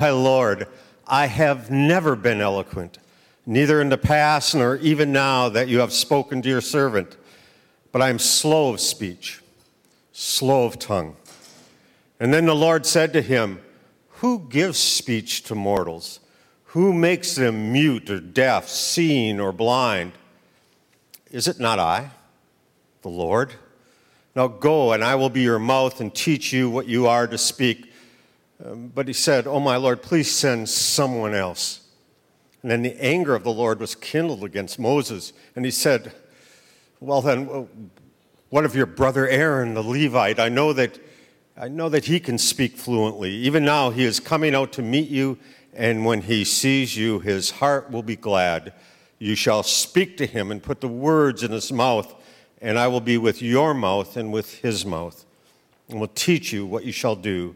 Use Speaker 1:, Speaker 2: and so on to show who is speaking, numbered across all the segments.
Speaker 1: My Lord, I have never been eloquent, neither in the past nor even now that you have spoken to your servant, but I am slow of speech, slow of tongue. And then the Lord said to him, Who gives speech to mortals? Who makes them mute or deaf, seeing or blind? Is it not I, the Lord? Now go, and I will be your mouth and teach you what you are to speak. Um, but he said, Oh, my Lord, please send someone else. And then the anger of the Lord was kindled against Moses. And he said, Well, then, what of your brother Aaron, the Levite? I know that, I know that he can speak fluently. Even now, he is coming out to meet you, and when he sees you, his heart will be glad. You shall speak to him and put the words in his mouth, and I will be with your mouth and with his mouth, and will teach you what you shall do.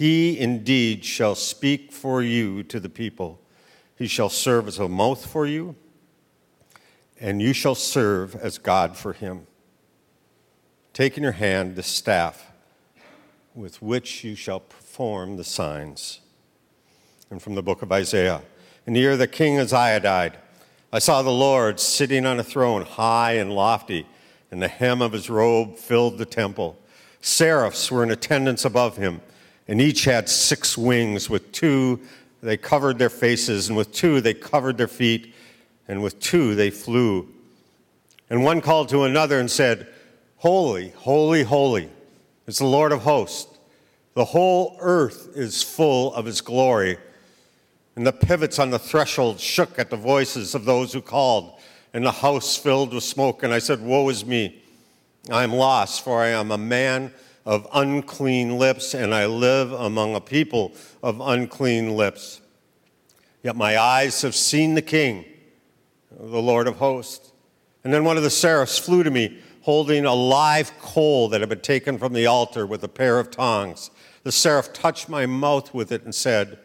Speaker 1: He indeed shall speak for you to the people. He shall serve as a mouth for you, and you shall serve as God for him. Take in your hand the staff with which you shall perform the signs. And from the book of Isaiah In the year that King Uzziah died, I saw the Lord sitting on a throne high and lofty, and the hem of his robe filled the temple. Seraphs were in attendance above him and each had six wings. With two, they covered their faces, and with two, they covered their feet, and with two, they flew. And one called to another and said, Holy, holy, holy is the Lord of hosts. The whole earth is full of his glory. And the pivots on the threshold shook at the voices of those who called, and the house filled with smoke. And I said, Woe is me! I am lost, for I am a man of unclean lips, and I live among a people of unclean lips. Yet my eyes have seen the King, the Lord of hosts. And then one of the seraphs flew to me, holding a live coal that had been taken from the altar with a pair of tongs. The seraph touched my mouth with it and said,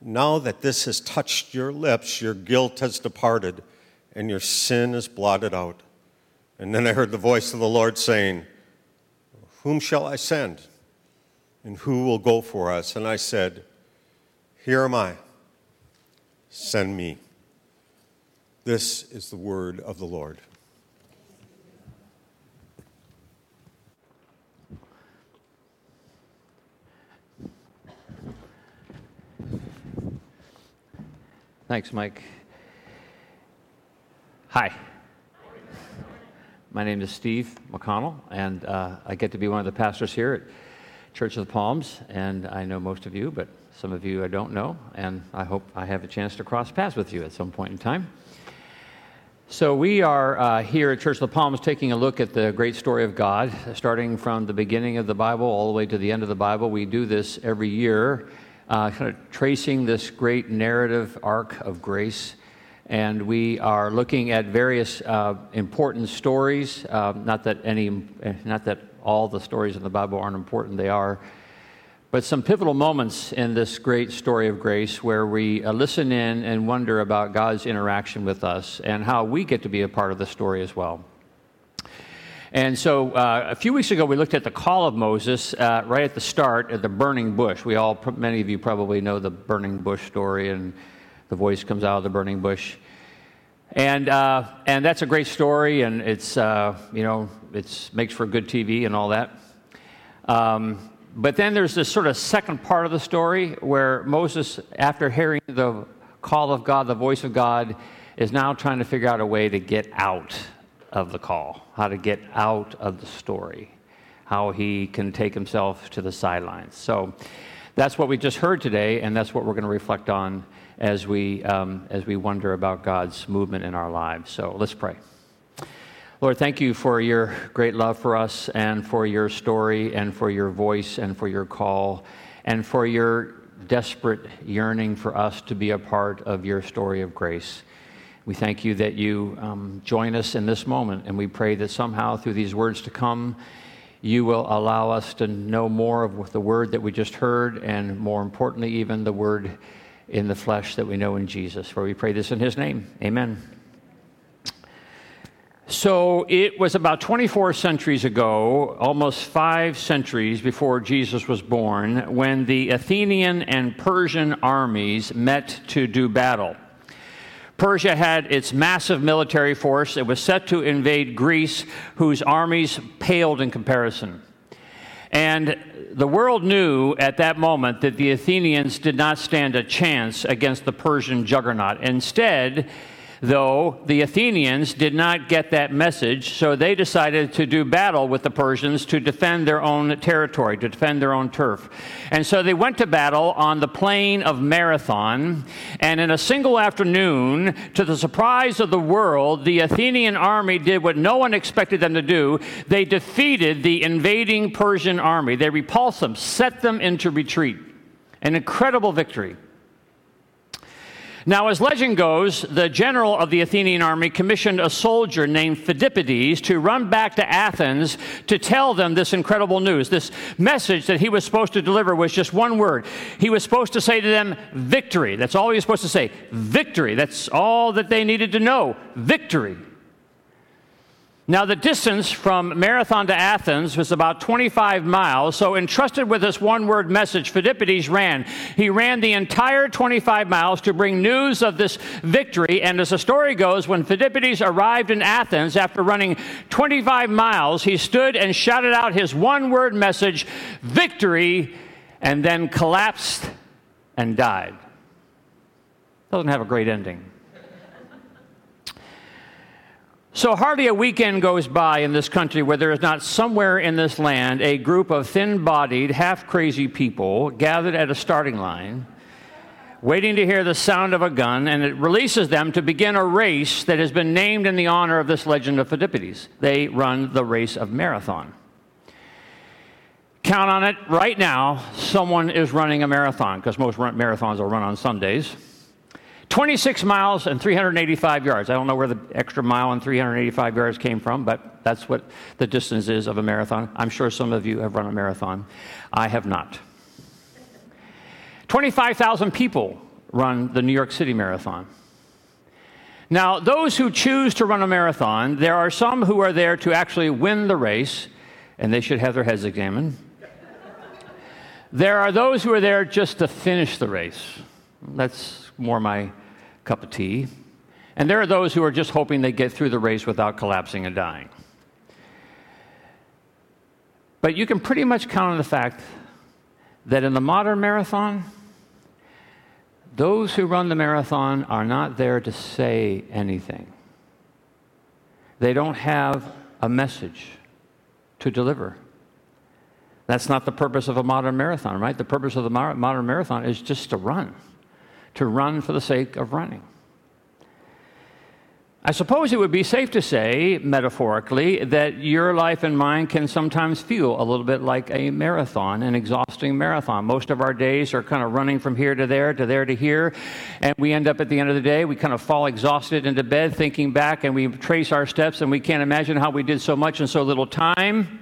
Speaker 1: Now that this has touched your lips, your guilt has departed, and your sin is blotted out. And then I heard the voice of the Lord saying, whom shall I send? And who will go for us? And I said, Here am I. Send me. This is the word of the Lord.
Speaker 2: Thanks, Mike. Hi. My name is Steve McConnell, and uh, I get to be one of the pastors here at Church of the Palms. And I know most of you, but some of you I don't know, and I hope I have a chance to cross paths with you at some point in time. So, we are uh, here at Church of the Palms taking a look at the great story of God, starting from the beginning of the Bible all the way to the end of the Bible. We do this every year, uh, kind of tracing this great narrative arc of grace and we are looking at various uh, important stories. Uh, not that any, not that all the stories in the Bible aren't important; they are. But some pivotal moments in this great story of grace where we uh, listen in and wonder about God's interaction with us and how we get to be a part of the story as well. And so uh, a few weeks ago, we looked at the call of Moses uh, right at the start at the burning bush. We all, many of you probably know the burning bush story, and the voice comes out of the burning bush. And, uh, and that's a great story, and it's, uh, you know, it makes for good TV and all that. Um, but then there's this sort of second part of the story where Moses, after hearing the call of God, the voice of God, is now trying to figure out a way to get out of the call, how to get out of the story, how he can take himself to the sidelines. So that's what we just heard today, and that's what we're going to reflect on as we, um, as we wonder about God's movement in our lives. So let's pray. Lord, thank you for your great love for us and for your story and for your voice and for your call and for your desperate yearning for us to be a part of your story of grace. We thank you that you um, join us in this moment, and we pray that somehow through these words to come, you will allow us to know more of the word that we just heard, and more importantly, even the word in the flesh that we know in Jesus. For we pray this in his name. Amen. So it was about 24 centuries ago, almost five centuries before Jesus was born, when the Athenian and Persian armies met to do battle. Persia had its massive military force. It was set to invade Greece, whose armies paled in comparison. And the world knew at that moment that the Athenians did not stand a chance against the Persian juggernaut. Instead, though the Athenians did not get that message, so they decided to do battle with the Persians to defend their own territory, to defend their own turf. And so they went to battle on the plain of Marathon, and in a single afternoon, to the surprise of the world, the Athenian army did what no one expected them to do. They defeated the invading Persian army. They repulsed them, set them into retreat. An incredible victory. Now, as legend goes, the general of the Athenian army commissioned a soldier named Phidippides to run back to Athens to tell them this incredible news. This message that he was supposed to deliver was just one word. He was supposed to say to them, victory. That's all he was supposed to say. Victory. That's all that they needed to know. Victory. Now, the distance from Marathon to Athens was about 25 miles, so entrusted with this one word message, Phidippides ran. He ran the entire 25 miles to bring news of this victory, and as the story goes, when Phidippides arrived in Athens after running 25 miles, he stood and shouted out his one word message, victory, and then collapsed and died. Doesn't have a great ending. So, hardly a weekend goes by in this country where there is not somewhere in this land a group of thin bodied, half crazy people gathered at a starting line, waiting to hear the sound of a gun, and it releases them to begin a race that has been named in the honor of this legend of Phidippides. They run the race of Marathon. Count on it right now, someone is running a marathon, because most marathons are run on Sundays. 26 miles and 385 yards. I don't know where the extra mile and 385 yards came from, but that's what the distance is of a marathon. I'm sure some of you have run a marathon. I have not. 25,000 people run the New York City Marathon. Now, those who choose to run a marathon, there are some who are there to actually win the race, and they should have their heads examined. There are those who are there just to finish the race. That's more my cup of tea. And there are those who are just hoping they get through the race without collapsing and dying. But you can pretty much count on the fact that in the modern marathon, those who run the marathon are not there to say anything. They don't have a message to deliver. That's not the purpose of a modern marathon, right? The purpose of the modern marathon is just to run to run for the sake of running. I suppose it would be safe to say, metaphorically, that your life and mine can sometimes feel a little bit like a marathon, an exhausting marathon. Most of our days are kind of running from here to there, to there to here, and we end up at the end of the day, we kind of fall exhausted into bed thinking back and we trace our steps and we can't imagine how we did so much in so little time.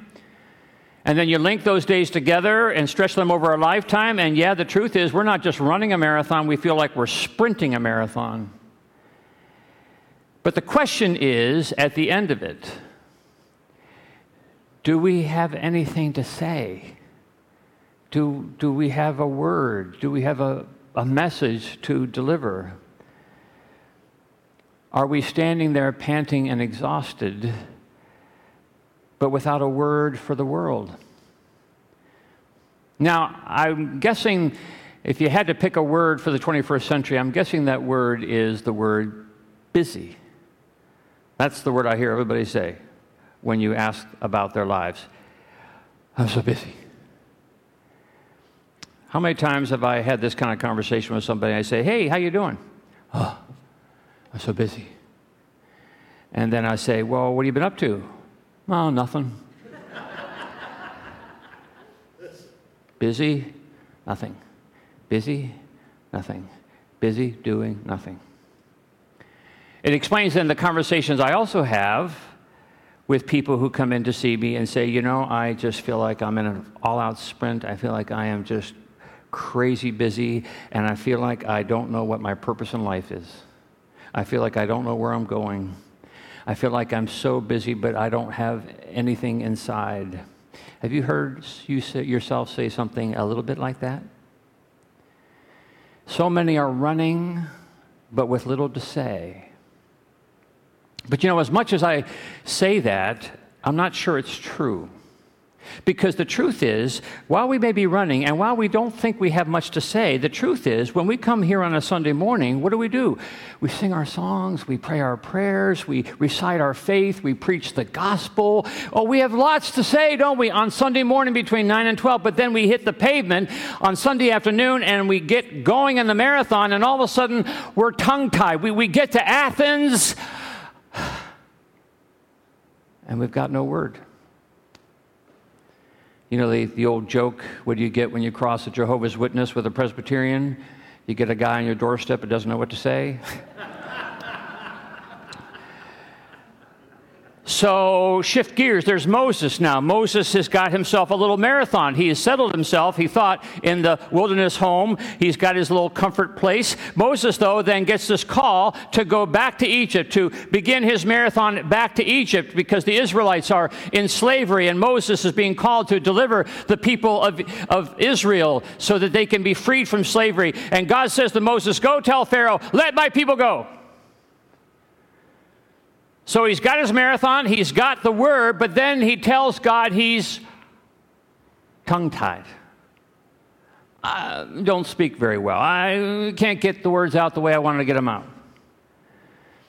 Speaker 2: And then you link those days together and stretch them over a lifetime. And yeah, the truth is, we're not just running a marathon, we feel like we're sprinting a marathon. But the question is at the end of it, do we have anything to say? Do, do we have a word? Do we have a, a message to deliver? Are we standing there panting and exhausted? But without a word for the world. Now, I'm guessing if you had to pick a word for the 21st century, I'm guessing that word is the word busy. That's the word I hear everybody say when you ask about their lives. I'm so busy. How many times have I had this kind of conversation with somebody? I say, "Hey, how you doing?" "Oh, I'm so busy." And then I say, "Well, what have you been up to?" Oh, nothing. Busy, nothing. Busy, nothing. Busy doing nothing. It explains then the conversations I also have with people who come in to see me and say, you know, I just feel like I'm in an all out sprint. I feel like I am just crazy busy, and I feel like I don't know what my purpose in life is. I feel like I don't know where I'm going. I feel like I'm so busy, but I don't have anything inside. Have you heard you say, yourself say something a little bit like that? So many are running, but with little to say. But you know, as much as I say that, I'm not sure it's true. Because the truth is, while we may be running and while we don't think we have much to say, the truth is, when we come here on a Sunday morning, what do we do? We sing our songs, we pray our prayers, we recite our faith, we preach the gospel. Oh, we have lots to say, don't we, on Sunday morning between 9 and 12, but then we hit the pavement on Sunday afternoon and we get going in the marathon, and all of a sudden we're tongue tied. We, we get to Athens and we've got no word. You know, the, the old joke what do you get when you cross a Jehovah's Witness with a Presbyterian? You get a guy on your doorstep who doesn't know what to say. So shift gears. There's Moses now. Moses has got himself a little marathon. He has settled himself, he thought, in the wilderness home. He's got his little comfort place. Moses, though, then gets this call to go back to Egypt, to begin his marathon back to Egypt because the Israelites are in slavery and Moses is being called to deliver the people of, of Israel so that they can be freed from slavery. And God says to Moses, Go tell Pharaoh, let my people go. So he's got his marathon, he's got the word, but then he tells God he's tongue tied. I don't speak very well. I can't get the words out the way I wanted to get them out.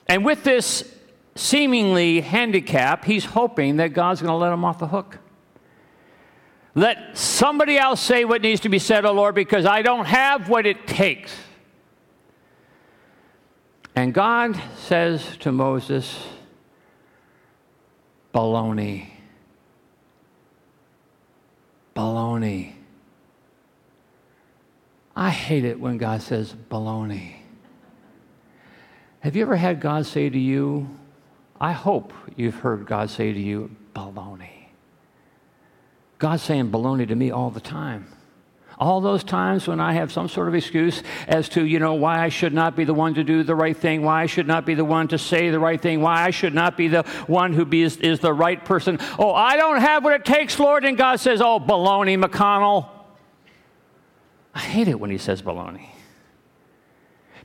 Speaker 2: And with this seemingly handicap, he's hoping that God's going to let him off the hook. Let somebody else say what needs to be said, oh Lord, because I don't have what it takes. And God says to Moses, Baloney. Baloney. I hate it when God says baloney. Have you ever had God say to you, I hope you've heard God say to you, baloney. God's saying baloney to me all the time. All those times when I have some sort of excuse as to, you know, why I should not be the one to do the right thing, why I should not be the one to say the right thing, why I should not be the one who be, is, is the right person. Oh, I don't have what it takes, Lord. And God says, oh, baloney, McConnell. I hate it when he says baloney.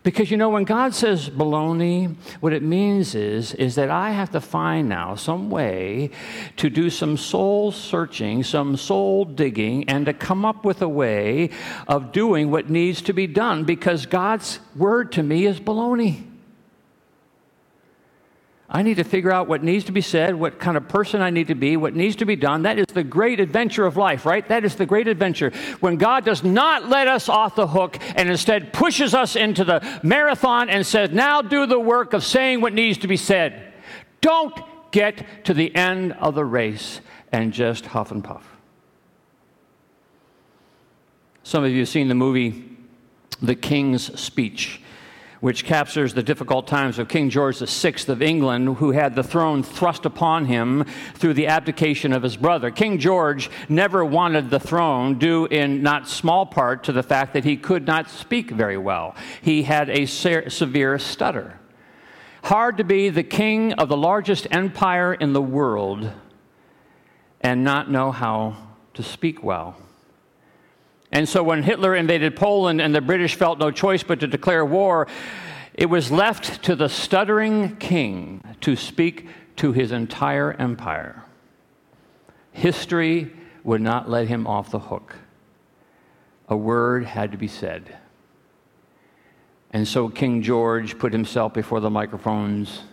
Speaker 2: Because you know, when God says baloney, what it means is, is that I have to find now some way to do some soul searching, some soul digging, and to come up with a way of doing what needs to be done because God's word to me is baloney. I need to figure out what needs to be said, what kind of person I need to be, what needs to be done. That is the great adventure of life, right? That is the great adventure. When God does not let us off the hook and instead pushes us into the marathon and says, now do the work of saying what needs to be said. Don't get to the end of the race and just huff and puff. Some of you have seen the movie The King's Speech which captures the difficult times of King George VI of England, who had the throne thrust upon him through the abdication of his brother. King George never wanted the throne, due in not small part to the fact that he could not speak very well. He had a severe stutter. Hard to be the king of the largest empire in the world and not know how to speak well. And so when Hitler invaded Poland and the British felt no choice but to declare war, it was left to the stuttering king to speak to his entire empire. History would not let him off the hook. A word had to be said. And so King George put himself before the microphones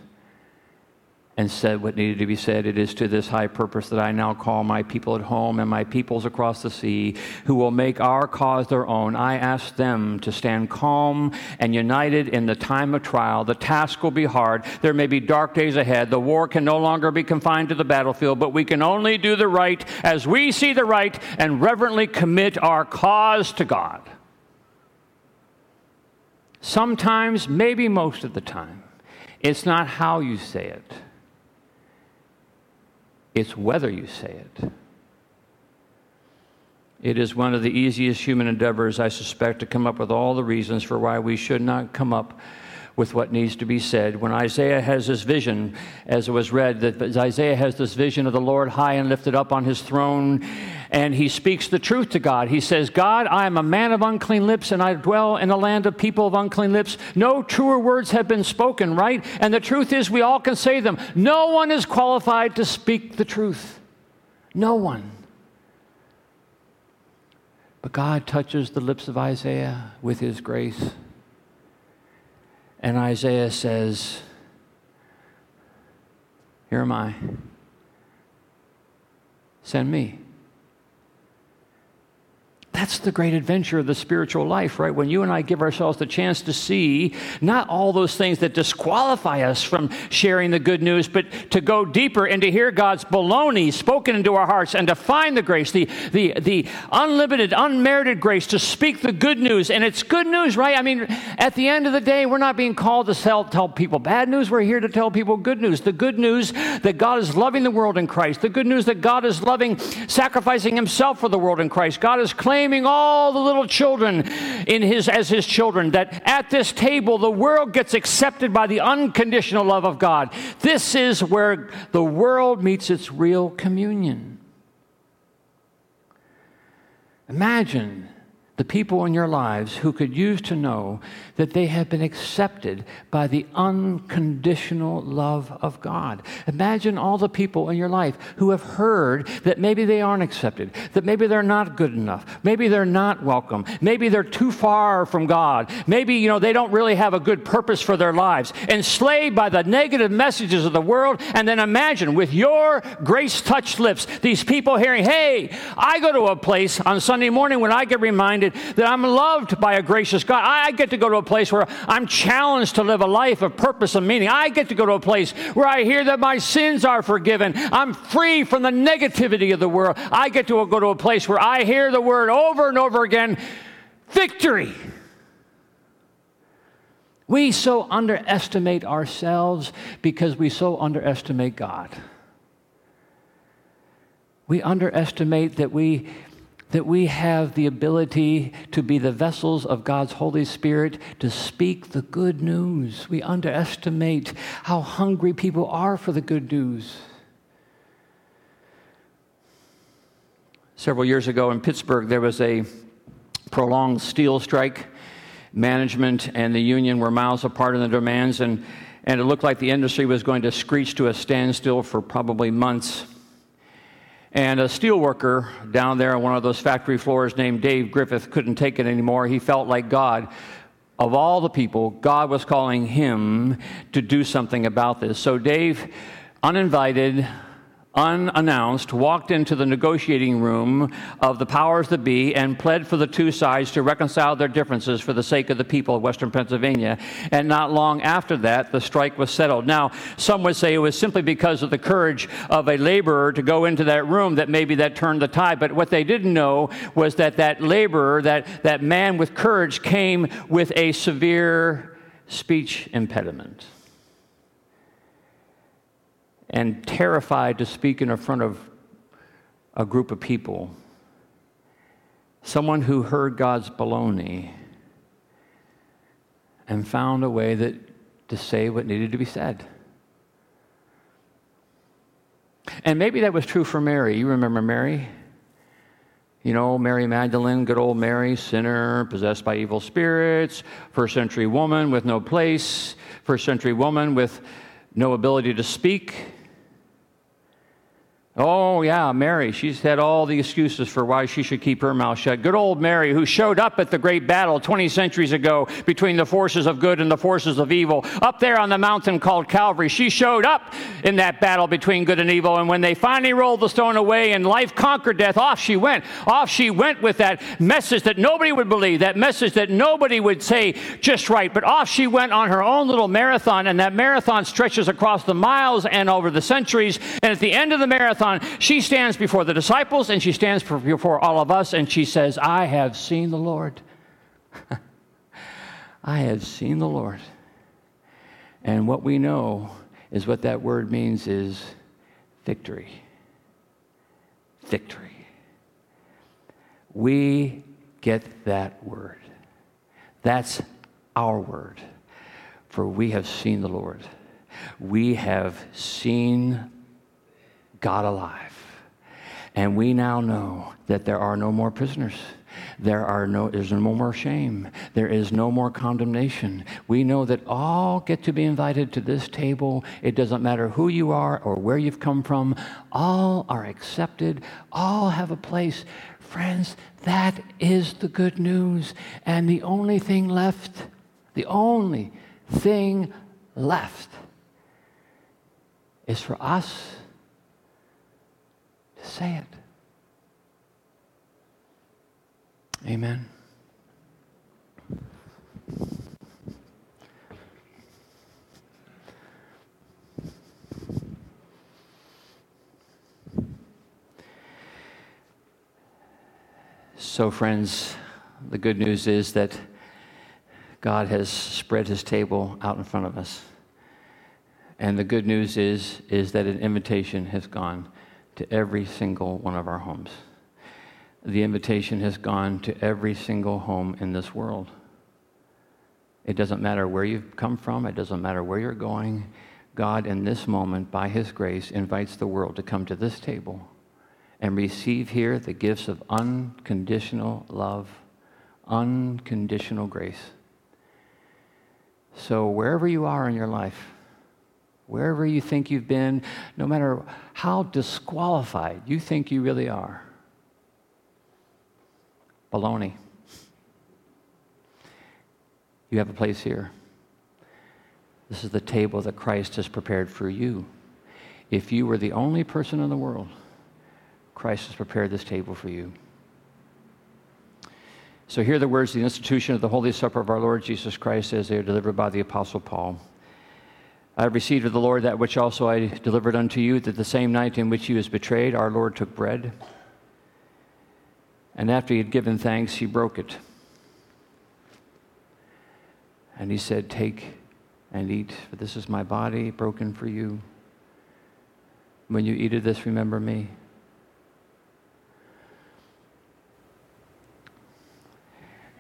Speaker 2: and said what needed to be said. It is to this high purpose that I now call my people at home and my peoples across the sea who will make our cause their own. I ask them to stand calm and united in the time of trial. The task will be hard. There may be dark days ahead. The war can no longer be confined to the battlefield, but we can only do the right as we see the right and reverently commit our cause to God. Sometimes, maybe most of the time, it's not how you say it it's whether you say it. It is one of the easiest human endeavors, I suspect, to come up with all the reasons for why we should not come up with what needs to be said. When Isaiah has this vision, as it was read, that Isaiah has this vision of the Lord high and lifted up on his throne, and he speaks the truth to God. He says, God, I am a man of unclean lips, and I dwell in a land of people of unclean lips. No truer words have been spoken, right? And the truth is, we all can say them. No one is qualified to speak the truth. No one. But God touches the lips of Isaiah with his grace. And Isaiah says, Here am I. Send me. That's the great adventure of the spiritual life, right? When you and I give ourselves the chance to see not all those things that disqualify us from sharing the good news, but to go deeper and to hear God's baloney spoken into our hearts and to find the grace, the, the, the unlimited, unmerited grace to speak the good news. And it's good news, right? I mean, at the end of the day, we're not being called to tell, tell people bad news. We're here to tell people good news. The good news that God is loving the world in Christ. The good news that God is loving, sacrificing himself for the world in Christ. God is claiming claiming all the little children in his, as his children, that at this table the world gets accepted by the unconditional love of God. This is where the world meets its real communion. Imagine the people in your lives who could use to know that they have been accepted by the unconditional love of God. Imagine all the people in your life who have heard that maybe they aren't accepted, that maybe they're not good enough, maybe they're not welcome, maybe they're too far from God, maybe you know they don't really have a good purpose for their lives, enslaved by the negative messages of the world, and then imagine with your grace-touched lips these people hearing, "Hey, I go to a place on Sunday morning when I get reminded that I'm loved by a gracious God. I get to go to a place where I'm challenged to live a life of purpose and meaning. I get to go to a place where I hear that my sins are forgiven. I'm free from the negativity of the world. I get to go to a place where I hear the word over and over again victory. We so underestimate ourselves because we so underestimate God. We underestimate that we that we have the ability to be the vessels of God's Holy Spirit to speak the good news. We underestimate how hungry people are for the good news. Several years ago in Pittsburgh, there was a prolonged steel strike. Management and the union were miles apart in the demands, and, and it looked like the industry was going to screech to a standstill for probably months. And a steelworker down there on one of those factory floors named Dave Griffith couldn't take it anymore. He felt like God. Of all the people, God was calling him to do something about this. So Dave, uninvited, unannounced, walked into the negotiating room of the powers that be and pled for the two sides to reconcile their differences for the sake of the people of Western Pennsylvania. And not long after that, the strike was settled. Now, some would say it was simply because of the courage of a laborer to go into that room that maybe that turned the tide. But what they didn't know was that that laborer, that, that man with courage, came with a severe speech impediment and terrified to speak in front of a group of people. Someone who heard God's baloney and found a way that, to say what needed to be said. And maybe that was true for Mary. You remember Mary? You know, Mary Magdalene, good old Mary, sinner, possessed by evil spirits, first century woman with no place, first century woman with no ability to speak. Oh, yeah, Mary. She's had all the excuses for why she should keep her mouth shut. Good old Mary, who showed up at the great battle 20 centuries ago between the forces of good and the forces of evil, up there on the mountain called Calvary. She showed up in that battle between good and evil. And when they finally rolled the stone away and life conquered death, off she went. Off she went with that message that nobody would believe, that message that nobody would say just right. But off she went on her own little marathon, and that marathon stretches across the miles and over the centuries. And at the end of the marathon, she stands before the disciples and she stands before all of us and she says, I have seen the Lord. I have seen the Lord. And what we know is what that word means is victory. Victory. We get that word. That's our word. for we have seen the Lord. We have seen God alive. And we now know that there are no more prisoners. There are no, there's no more shame. There is no more condemnation. We know that all get to be invited to this table. It doesn't matter who you are or where you've come from. All are accepted. All have a place. Friends, that is the good news. And the only thing left, the only thing left is for us say it. Amen. So, friends, the good news is that God has spread his table out in front of us. And the good news is, is that an invitation has gone to every single one of our homes the invitation has gone to every single home in this world. It doesn't matter where you've come from, it doesn't matter where you're going. God, in this moment, by His grace, invites the world to come to this table and receive here the gifts of unconditional love, unconditional grace. So, wherever you are in your life, wherever you think you've been, no matter how disqualified you think you really are, baloney. You have a place here. This is the table that Christ has prepared for you. If you were the only person in the world, Christ has prepared this table for you. So, here are the words of the institution of the Holy Supper of our Lord Jesus Christ as they are delivered by the Apostle Paul. I have received of the Lord that which also I delivered unto you, that the same night in which he was betrayed, our Lord took bread. And after he had given thanks, he broke it. And he said, Take and eat, for this is my body broken for you. When you eat of this, remember me.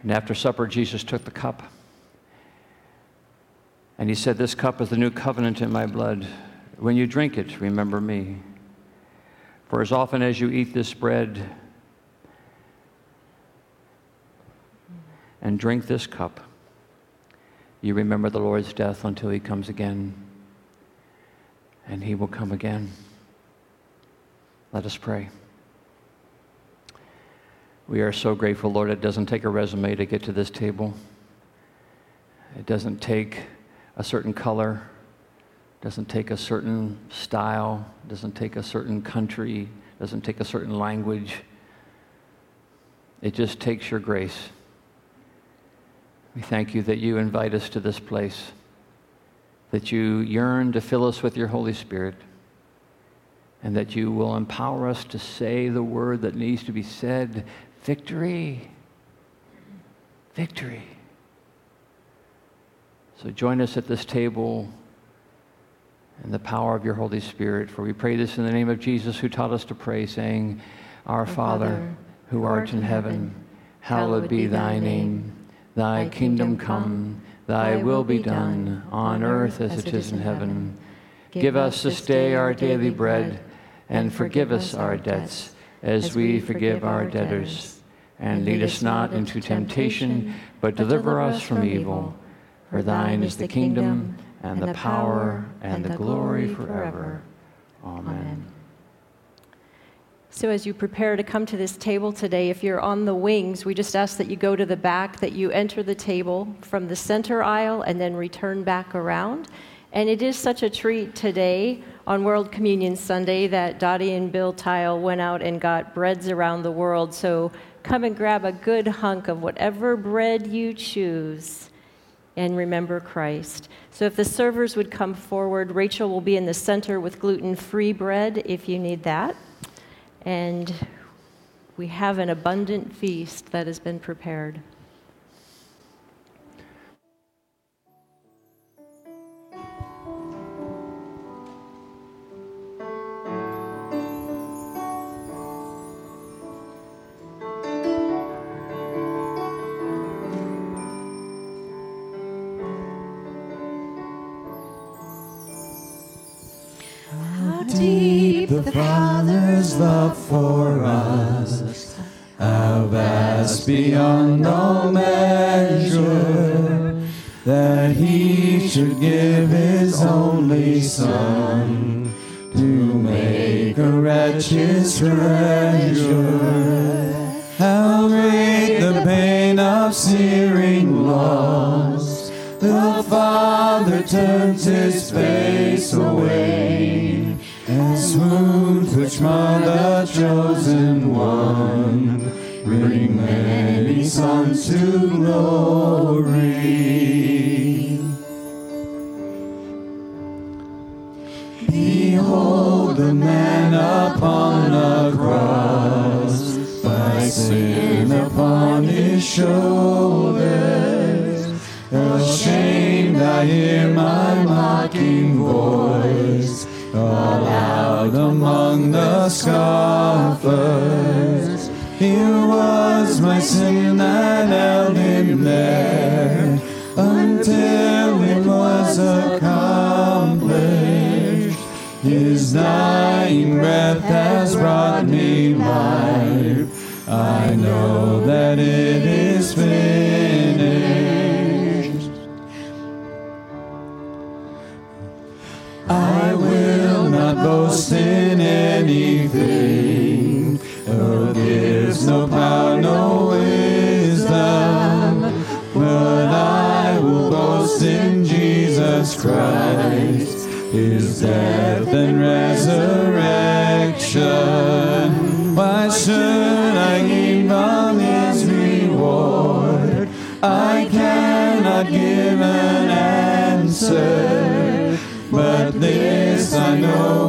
Speaker 2: And after supper, Jesus took the cup. And he said, This cup is the new covenant in my blood. When you drink it, remember me. For as often as you eat this bread and drink this cup, you remember the Lord's death until he comes again. And he will come again. Let us pray. We are so grateful, Lord. It doesn't take a resume to get to this table. It doesn't take a certain color, doesn't take a certain style, doesn't take a certain country, doesn't take a certain language. It just takes your grace. We thank you that you invite us to this place, that you yearn to fill us with your Holy Spirit, and that you will empower us to say the word that needs to be said victory. Victory. So join us at this table in the power of your Holy Spirit, for we pray this in the name of Jesus, who taught us to pray, saying, Our, Father, who art in heaven, hallowed be thy name. Thy kingdom come, thy will be done, on earth as it is in heaven. Give us this day our daily bread, and forgive us our debts, as we forgive our debtors. And lead us not into temptation, but deliver us from evil. For thine is the kingdom, and the power, and the glory forever. Amen.
Speaker 3: So, as you prepare to come to this table today, if you're on the wings, we just ask that you go to the back, that you enter the table from the center aisle and then return back around. And it is such a treat today on World Communion Sunday that Dottie and Bill Tile went out and got breads around the world. So, come and grab a good hunk of whatever bread you choose and remember Christ. So, if the servers would come forward, Rachel will be in the center with gluten free bread if you need that and we have an abundant feast that has been prepared.
Speaker 4: Deep the Father's love for us, how vast beyond all measure, that he should give his only Son to make a wretch his treasure. How great the pain of searing loss! The Father turns his face mar the chosen one bring many sons to glory. Behold the man upon a cross, by sin upon his shoulders. The scoffers. Here was my sin that held him there, until it was accomplished. His dying breath has brought me life. I know that it is finished. I will not boast in anything. Oh, there's no power, no wisdom. But I will boast in Jesus Christ, his death and resurrection. Why should I gain from his reward? I cannot give an answer. But this I know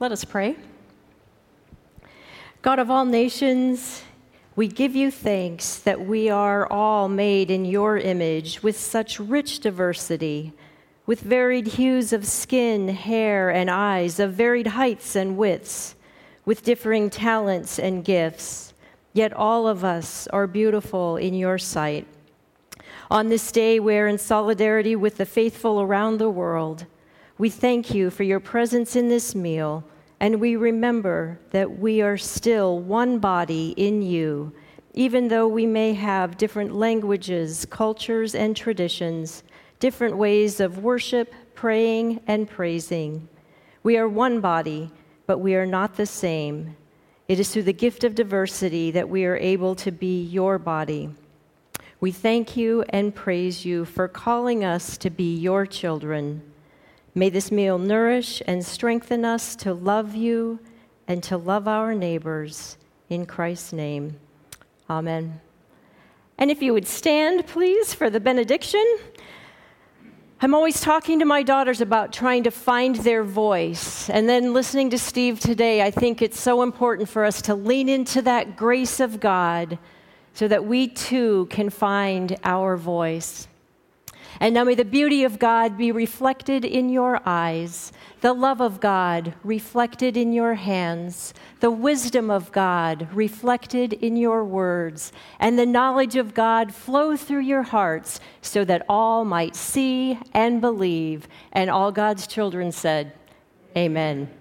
Speaker 3: Let us pray. God of all nations, we give you thanks that we are all made in your image with such rich diversity, with varied hues of skin, hair, and eyes, of varied heights and widths, with differing talents and gifts. Yet all of us are beautiful in your sight. On this day, we're in solidarity with the faithful around the world. We thank you for your presence in this meal, and we remember that we are still one body in you, even though we may have different languages, cultures, and traditions, different ways of worship, praying, and praising. We are one body, but we are not the same. It is through the gift of diversity that we are able to be your body. We thank you and praise you for calling us to be your children. May this meal nourish and strengthen us to love you and to love our neighbors. In Christ's name, amen. And if you would stand, please, for the benediction. I'm always talking to my daughters about trying to find their voice. And then listening to Steve today, I think it's so important for us to lean into that grace of God so that we too can find our voice. And now may the beauty of God be reflected in your eyes, the love of God reflected in your hands, the wisdom of God reflected in your words, and the knowledge of God flow through your hearts so that all might see and believe. And all God's children said, Amen.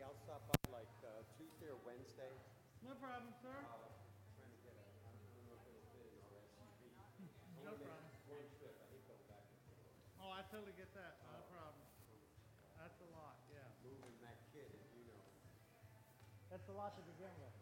Speaker 5: I'll stop by like uh, Tuesday or Wednesday.
Speaker 6: No problem, sir.
Speaker 5: Trying to get a, I don't know if it'll fit SUV.
Speaker 6: No problem.
Speaker 5: One trip, I hate going back and
Speaker 6: Oh, I totally get that. No problem. That's a lot, yeah.
Speaker 5: moving that kid, as you know.
Speaker 6: That's a lot to begin with,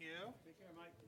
Speaker 6: you. Take care, Mike.